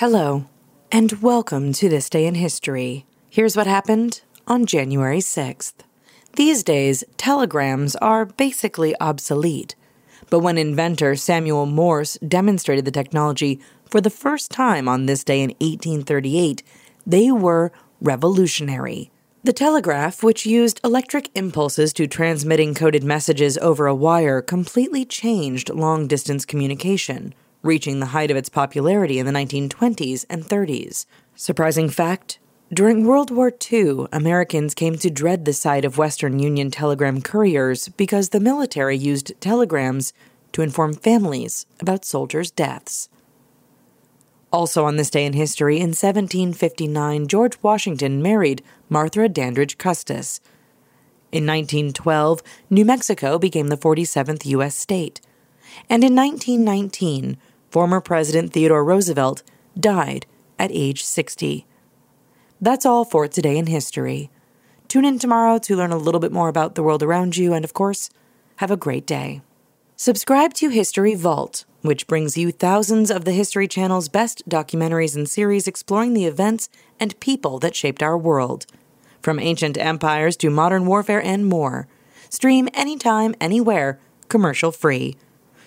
Hello, and welcome to This Day in History. Here's what happened on January 6th. These days, telegrams are basically obsolete. But when inventor Samuel Morse demonstrated the technology for the first time on this day in 1838, they were revolutionary. The telegraph, which used electric impulses to transmit encoded messages over a wire, completely changed long distance communication reaching the height of its popularity in the 1920s and 30s. Surprising fact during World War II, Americans came to dread the sight of Western Union telegram couriers because the military used telegrams to inform families about soldiers' deaths. Also, on this day in history, in 1759, George Washington married Martha Dandridge Custis. In 1912, New Mexico became the 47th U.S. state. And in 1919, former President Theodore Roosevelt died at age 60. That's all for today in history. Tune in tomorrow to learn a little bit more about the world around you, and of course, have a great day. Subscribe to History Vault, which brings you thousands of the History Channel's best documentaries and series exploring the events and people that shaped our world. From ancient empires to modern warfare and more. Stream anytime, anywhere, commercial free.